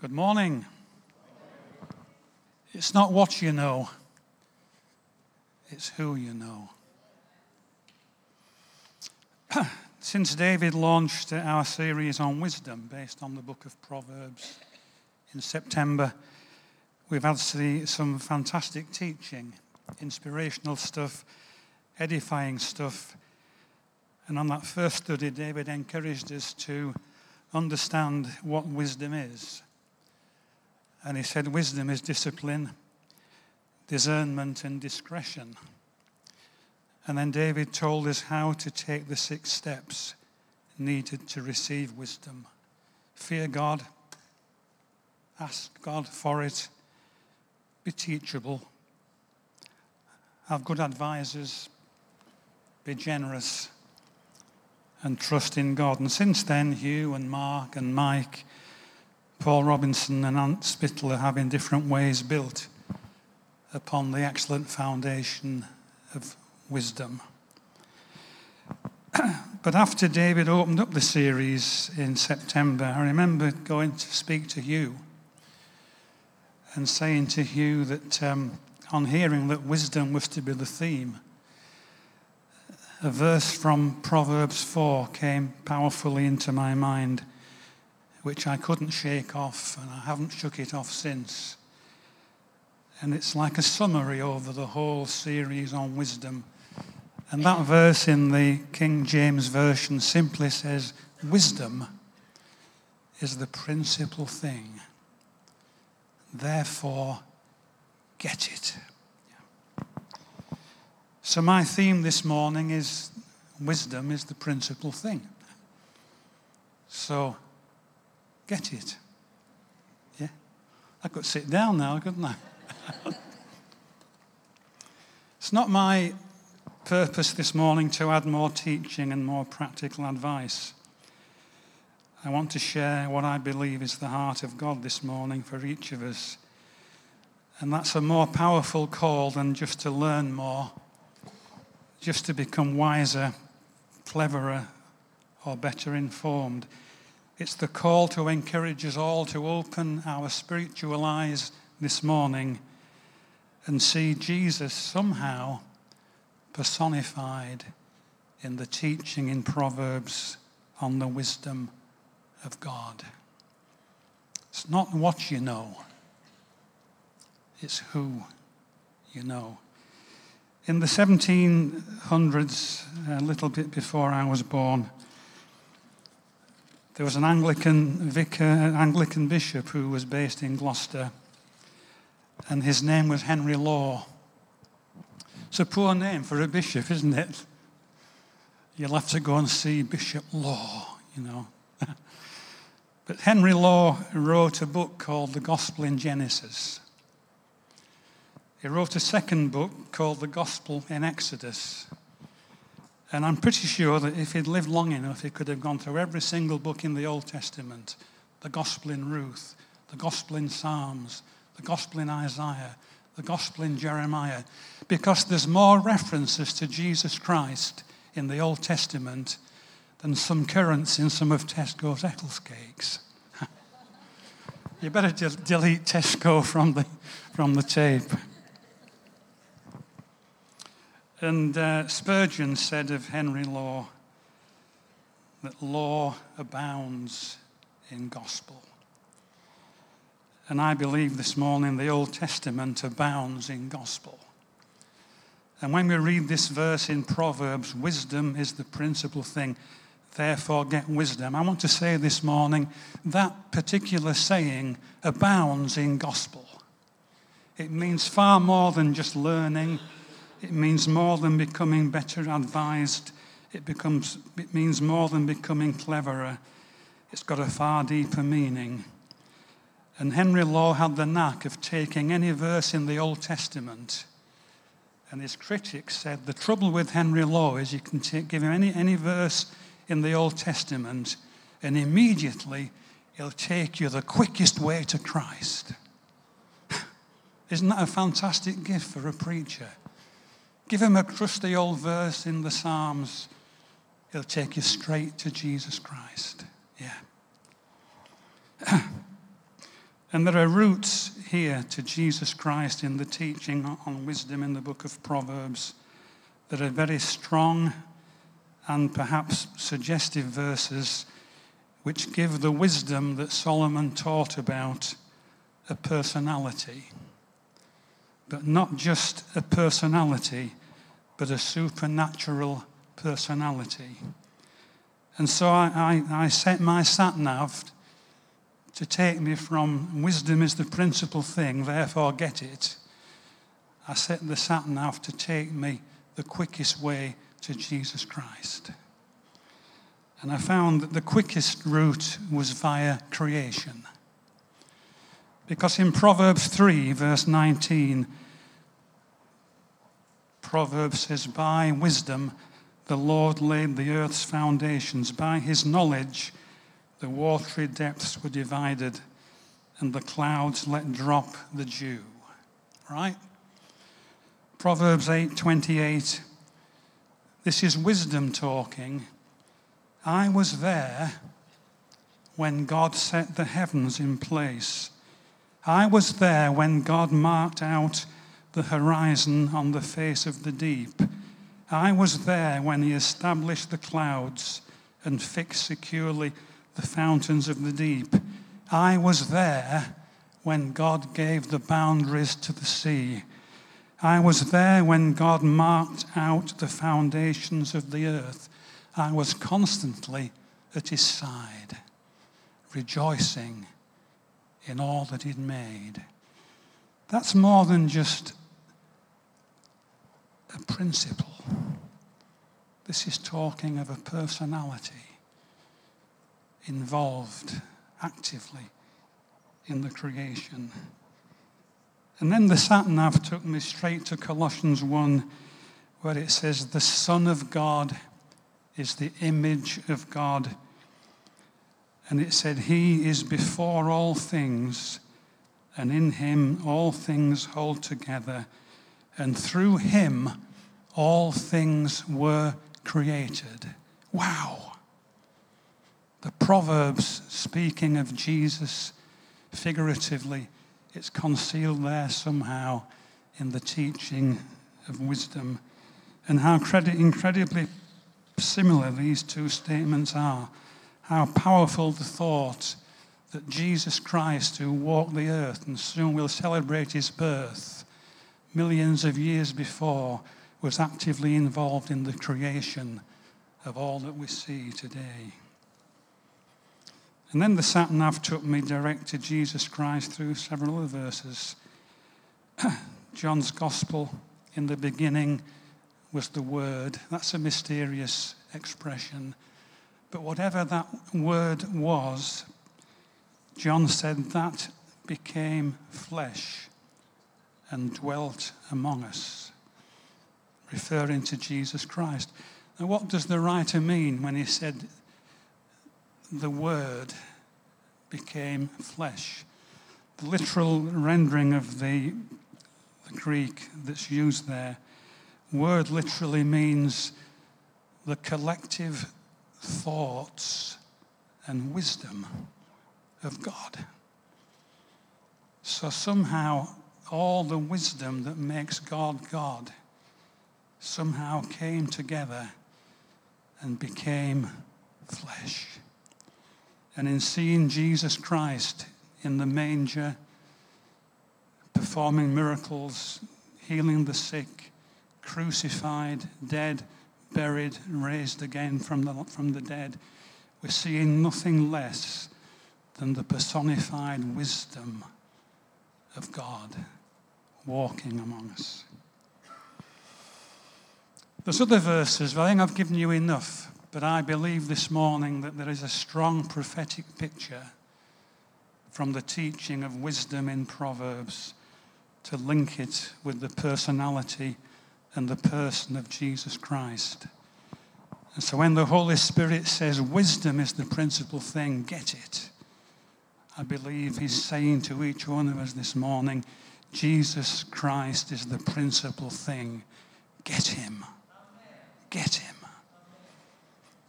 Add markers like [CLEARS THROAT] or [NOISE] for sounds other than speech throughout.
Good morning. It's not what you know, it's who you know. [CLEARS THROAT] Since David launched our series on wisdom based on the book of Proverbs in September, we've had some fantastic teaching, inspirational stuff, edifying stuff. And on that first study, David encouraged us to understand what wisdom is. And he said, Wisdom is discipline, discernment, and discretion. And then David told us how to take the six steps needed to receive wisdom fear God, ask God for it, be teachable, have good advisors, be generous, and trust in God. And since then, Hugh and Mark and Mike, Paul Robinson and Ant Spittle are having different ways built upon the excellent foundation of wisdom. [CLEARS THROAT] but after David opened up the series in September, I remember going to speak to Hugh and saying to Hugh that um, on hearing that wisdom was to be the theme, a verse from Proverbs 4 came powerfully into my mind, which I couldn't shake off, and I haven't shook it off since. And it's like a summary over the whole series on wisdom. And that verse in the King James Version simply says, Wisdom is the principal thing. Therefore, get it. So, my theme this morning is wisdom is the principal thing. So, get it. Yeah? I could sit down now, couldn't I? [LAUGHS] it's not my purpose this morning to add more teaching and more practical advice. I want to share what I believe is the heart of God this morning for each of us. And that's a more powerful call than just to learn more just to become wiser, cleverer, or better informed. It's the call to encourage us all to open our spiritual eyes this morning and see Jesus somehow personified in the teaching in Proverbs on the wisdom of God. It's not what you know, it's who you know. In the 1700s, a little bit before I was born, there was an Anglican vicar, Anglican bishop who was based in Gloucester, and his name was Henry Law. It's a poor name for a bishop, isn't it? You'll have to go and see Bishop Law, you know. [LAUGHS] but Henry Law wrote a book called The Gospel in Genesis. He wrote a second book called The Gospel in Exodus. And I'm pretty sure that if he'd lived long enough, he could have gone through every single book in the Old Testament the Gospel in Ruth, the Gospel in Psalms, the Gospel in Isaiah, the Gospel in Jeremiah, because there's more references to Jesus Christ in the Old Testament than some currants in some of Tesco's Eccles cakes. [LAUGHS] you better delete Tesco from the, from the tape. And uh, Spurgeon said of Henry Law that law abounds in gospel. And I believe this morning the Old Testament abounds in gospel. And when we read this verse in Proverbs, wisdom is the principal thing. Therefore, get wisdom. I want to say this morning that particular saying abounds in gospel. It means far more than just learning it means more than becoming better advised. It, becomes, it means more than becoming cleverer. It's got a far deeper meaning. And Henry Law had the knack of taking any verse in the Old Testament. And his critics said the trouble with Henry Law is you can take, give him any, any verse in the Old Testament, and immediately he'll take you the quickest way to Christ. [LAUGHS] Isn't that a fantastic gift for a preacher? Give him a crusty old verse in the Psalms. He'll take you straight to Jesus Christ. Yeah. [CLEARS THROAT] And there are roots here to Jesus Christ in the teaching on wisdom in the book of Proverbs that are very strong and perhaps suggestive verses which give the wisdom that Solomon taught about a personality. But not just a personality, but a supernatural personality. And so I, I, I set my sat nav to take me from wisdom is the principal thing, therefore get it. I set the sat nav to take me the quickest way to Jesus Christ. And I found that the quickest route was via creation. Because in Proverbs 3, verse 19, Proverbs says, By wisdom the Lord laid the earth's foundations. By his knowledge the watery depths were divided, and the clouds let drop the dew. Right? Proverbs 8:28 This is wisdom talking. I was there when God set the heavens in place. I was there when God marked out the horizon on the face of the deep. I was there when he established the clouds and fixed securely the fountains of the deep. I was there when God gave the boundaries to the sea. I was there when God marked out the foundations of the earth. I was constantly at his side, rejoicing in all that he'd made. That's more than just a principle. This is talking of a personality involved actively in the creation. And then the sat nav took me straight to Colossians 1, where it says, The Son of God is the image of God. And it said, He is before all things, and in Him all things hold together. And through Him all things were created. Wow. The Proverbs, speaking of Jesus figuratively, it's concealed there somehow in the teaching of wisdom. And how incredibly similar these two statements are. How powerful the thought that Jesus Christ, who walked the earth and soon will celebrate his birth, millions of years before, was actively involved in the creation of all that we see today. And then the sat nav took me direct to Jesus Christ through several other verses. [CLEARS THROAT] John's Gospel, in the beginning was the Word. That's a mysterious expression. But whatever that word was, John said that became flesh and dwelt among us, referring to Jesus Christ. Now, what does the writer mean when he said the Word became flesh. The literal rendering of the, the Greek that's used there, word literally means the collective thoughts and wisdom of God. So somehow, all the wisdom that makes God God somehow came together and became flesh. And in seeing Jesus Christ in the manger, performing miracles, healing the sick, crucified, dead, buried, raised again from the, from the dead, we're seeing nothing less than the personified wisdom of God walking among us. There's other verses, but I think I've given you enough but I believe this morning that there is a strong prophetic picture from the teaching of wisdom in Proverbs to link it with the personality and the person of Jesus Christ. And so when the Holy Spirit says wisdom is the principal thing, get it. I believe He's saying to each one of us this morning, Jesus Christ is the principal thing. Get Him. Get Him.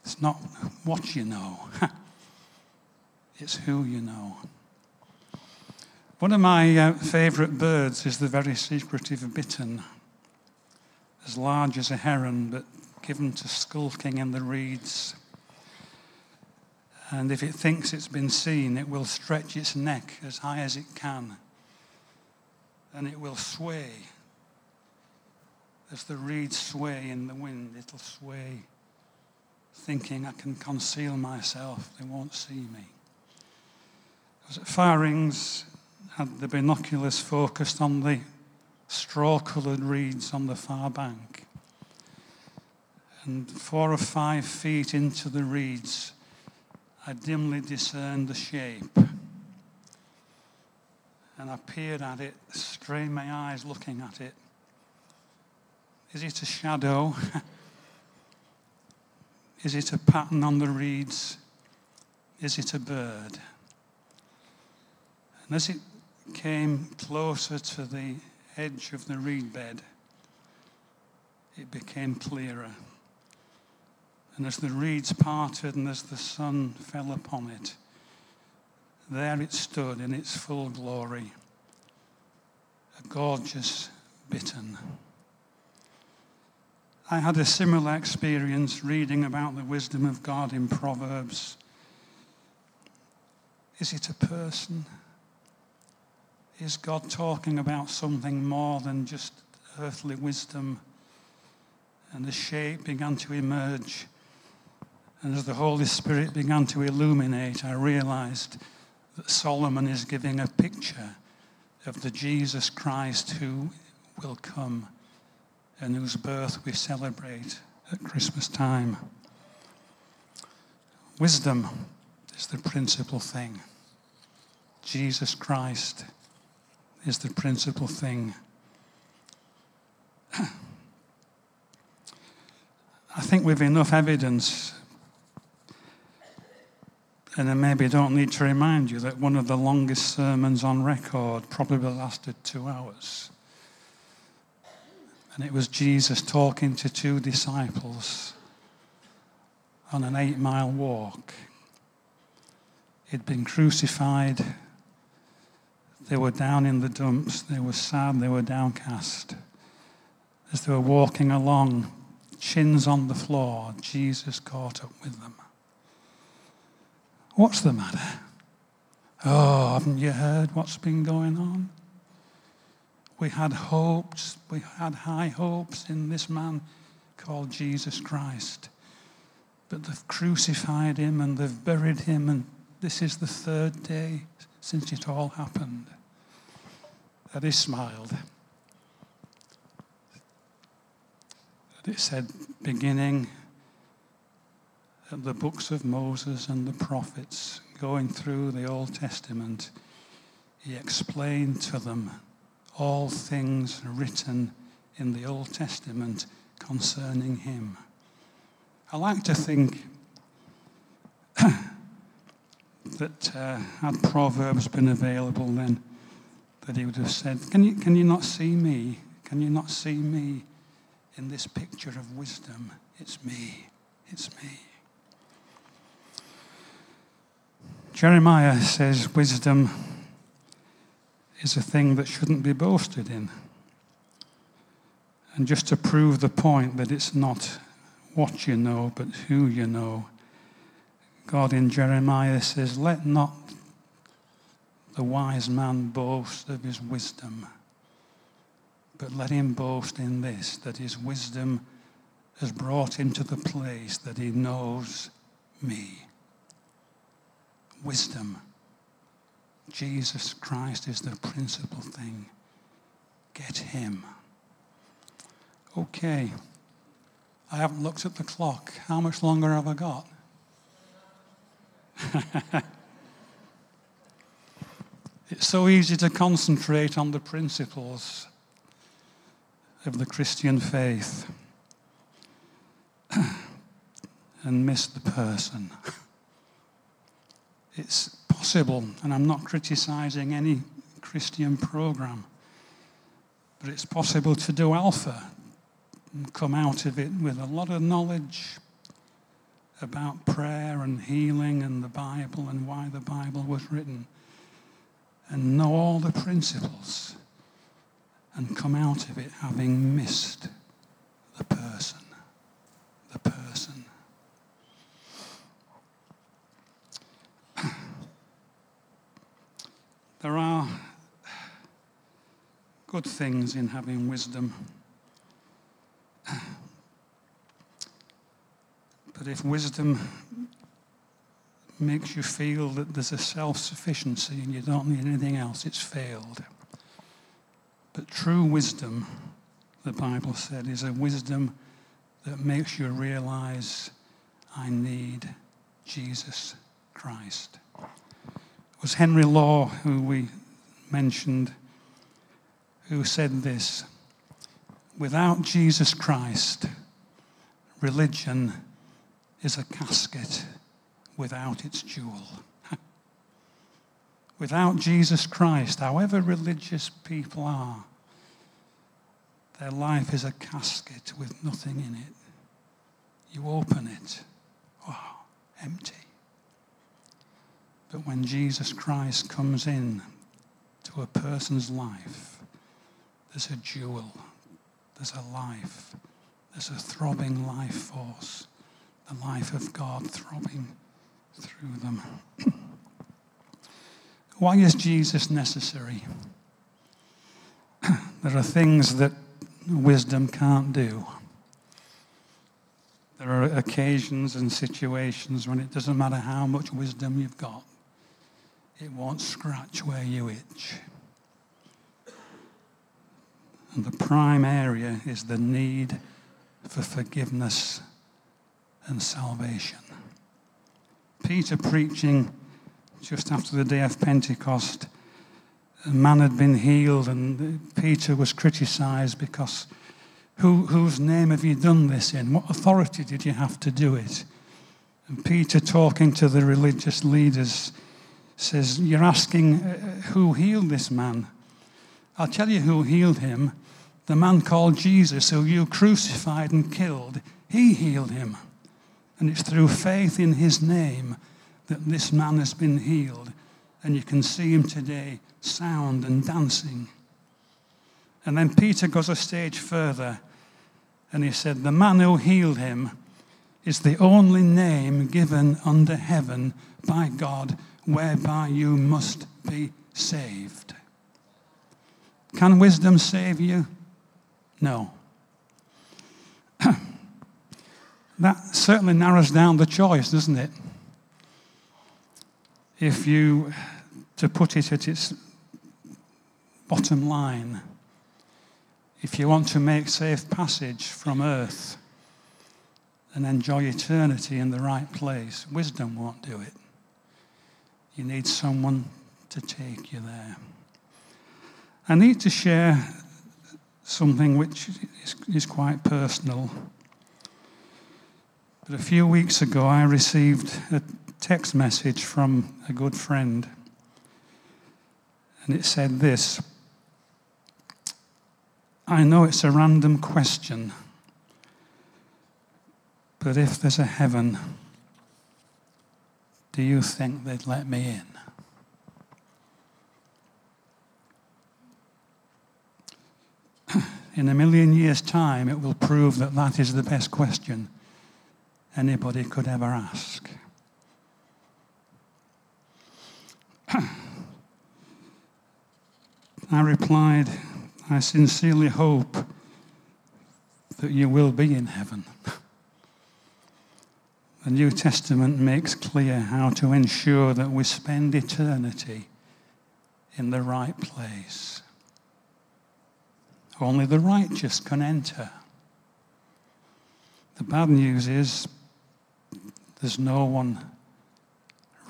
It's not what you know, [LAUGHS] it's who you know. One of my uh, favourite birds is the very secretive bittern, as large as a heron, but given to skulking in the reeds. And if it thinks it's been seen, it will stretch its neck as high as it can. And it will sway. As the reeds sway in the wind, it'll sway, thinking I can conceal myself, they won't see me. I was at Firings had the binoculars focused on the straw coloured reeds on the far bank. And four or five feet into the reeds, I dimly discerned the shape. And I peered at it, strained my eyes looking at it. Is it a shadow? [LAUGHS] Is it a pattern on the reeds? Is it a bird? And as it came closer to the edge of the reed bed, it became clearer. And as the reeds parted and as the sun fell upon it, there it stood in its full glory, a gorgeous bittern. I had a similar experience reading about the wisdom of God in Proverbs. Is it a person? Is God talking about something more than just earthly wisdom? And the shape began to emerge. And as the Holy Spirit began to illuminate, I realized that Solomon is giving a picture of the Jesus Christ who will come and whose birth we celebrate at Christmas time. Wisdom is the principal thing. Jesus Christ is the principal thing. [CLEARS THROAT] I think we've enough evidence, and I maybe don't need to remind you that one of the longest sermons on record probably lasted two hours. And it was Jesus talking to two disciples on an eight mile walk. He'd been crucified they were down in the dumps. They were sad. They were downcast. As they were walking along, chins on the floor, Jesus caught up with them. What's the matter? Oh, haven't you heard what's been going on? We had hopes, we had high hopes in this man called Jesus Christ. But they've crucified him and they've buried him, and this is the third day since it all happened that he smiled. That it said, beginning at the books of Moses and the prophets, going through the Old Testament, he explained to them all things written in the Old Testament concerning him. I like to think [COUGHS] that uh, had Proverbs been available then, that he would have said, can you, can you not see me? Can you not see me in this picture of wisdom? It's me. It's me. Jeremiah says wisdom is a thing that shouldn't be boasted in. And just to prove the point that it's not what you know, but who you know, God in Jeremiah says, Let not the wise man boast of his wisdom, but let him boast in this that his wisdom has brought him to the place that he knows me. Wisdom. Jesus Christ is the principal thing. Get him. Okay. I haven't looked at the clock. How much longer have I got? [LAUGHS] It's so easy to concentrate on the principles of the Christian faith [CLEARS THROAT] and miss the person. [LAUGHS] It's possible, and I'm not criticizing any Christian program, but it's possible to do alpha and come out of it with a lot of knowledge about prayer and healing and the Bible and why the Bible was written and know all the principles and come out of it having missed the person. The person. There are good things in having wisdom. But if wisdom makes you feel that there's a self sufficiency and you don't need anything else, it's failed. But true wisdom, the Bible said, is a wisdom that makes you realize I need Jesus Christ. It was Henry Law, who we mentioned, who said this Without Jesus Christ, religion is a casket without its jewel. [LAUGHS] without Jesus Christ, however religious people are, their life is a casket with nothing in it. You open it, oh, empty. But when Jesus Christ comes in to a person's life, there's a jewel, there's a life, there's a throbbing life force, the life of God throbbing through them. [CLEARS THROAT] Why is Jesus necessary? [CLEARS THROAT] there are things that wisdom can't do. There are occasions and situations when it doesn't matter how much wisdom you've got, it won't scratch where you itch. And the prime area is the need for forgiveness and salvation. Peter preaching just after the day of Pentecost, a man had been healed, and Peter was criticized because who, whose name have you done this in? What authority did you have to do it? And Peter, talking to the religious leaders, says, You're asking uh, who healed this man. I'll tell you who healed him. The man called Jesus, who you crucified and killed, he healed him. And it's through faith in his name that this man has been healed. And you can see him today, sound and dancing. And then Peter goes a stage further and he said, The man who healed him is the only name given under heaven by God whereby you must be saved. Can wisdom save you? No. [CLEARS THROAT] that certainly narrows down the choice, doesn't it? If you, to put it at its bottom line, if you want to make safe passage from earth and enjoy eternity in the right place, wisdom won't do it. You need someone to take you there. I need to share something which is, is quite personal. But a few weeks ago, I received a text message from a good friend. And it said this I know it's a random question, but if there's a heaven, do you think they'd let me in? In a million years' time, it will prove that that is the best question anybody could ever ask. [CLEARS THROAT] I replied, I sincerely hope that you will be in heaven. [LAUGHS] The New Testament makes clear how to ensure that we spend eternity in the right place. Only the righteous can enter. The bad news is there's no one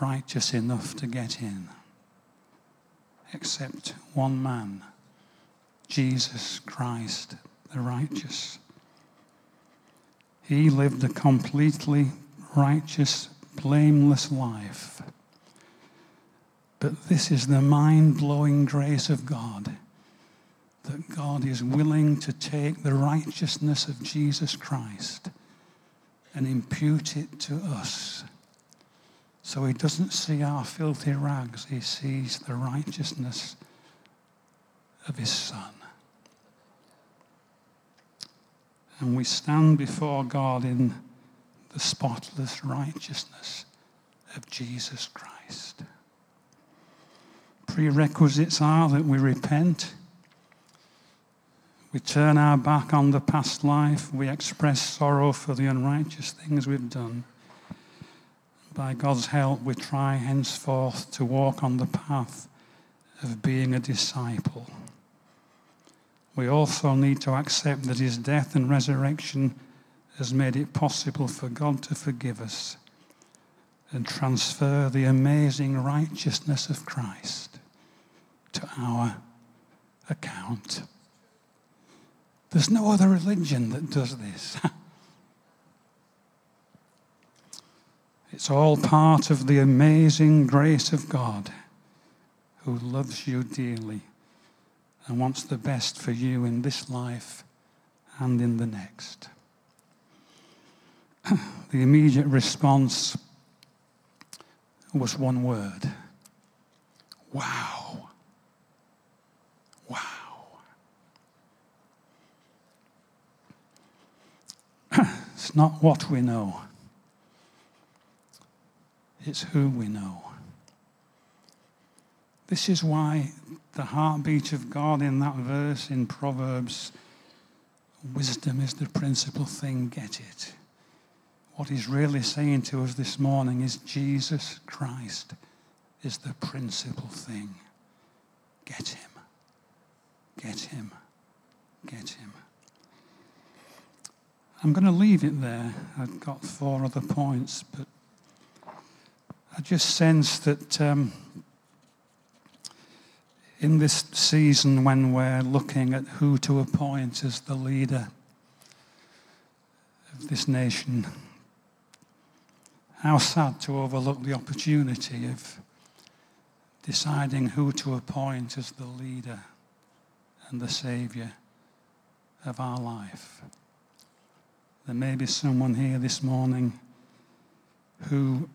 righteous enough to get in except one man, Jesus Christ, the righteous. He lived a completely righteous, blameless life. But this is the mind blowing grace of God that God is willing to take the righteousness of Jesus Christ and impute it to us So he doesn't see our filthy rags, he sees the righteousness of his Son. And we stand before God in the spotless righteousness of Jesus Christ. Prerequisites are that we repent, we turn our back on the past life, we express sorrow for the unrighteous things we've done. By God's help, we try henceforth to walk on the path of being a disciple. We also need to accept that his death and resurrection has made it possible for God to forgive us and transfer the amazing righteousness of Christ to our account. There's no other religion that does this. [LAUGHS] it's all part of the amazing grace of God who loves you dearly and wants the best for you in this life and in the next. [CLEARS THROAT] the immediate response was one word wow. Wow. It's not what we know, it's who we know. This is why the heartbeat of God in that verse in Proverbs wisdom is the principal thing, get it. What he's really saying to us this morning is Jesus Christ is the principal thing. Get him. Get him. Get him. I'm going to leave it there. I've got four other points, but I just sense that um, in this season when we're looking at who to appoint as the leader of this nation, how sad to overlook the opportunity of deciding who to appoint as the leader and the Saviour of our life. There may be someone here this morning who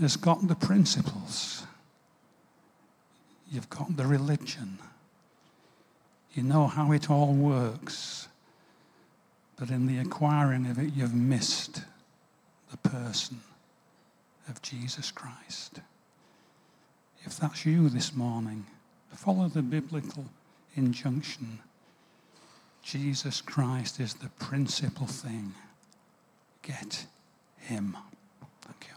has got the principles. You've got the religion. You know how it all works. But in the acquiring of it, you've missed the person of Jesus Christ. If that's you this morning, follow the biblical injunction. Jesus Christ is the principal thing. Get him. Thank you.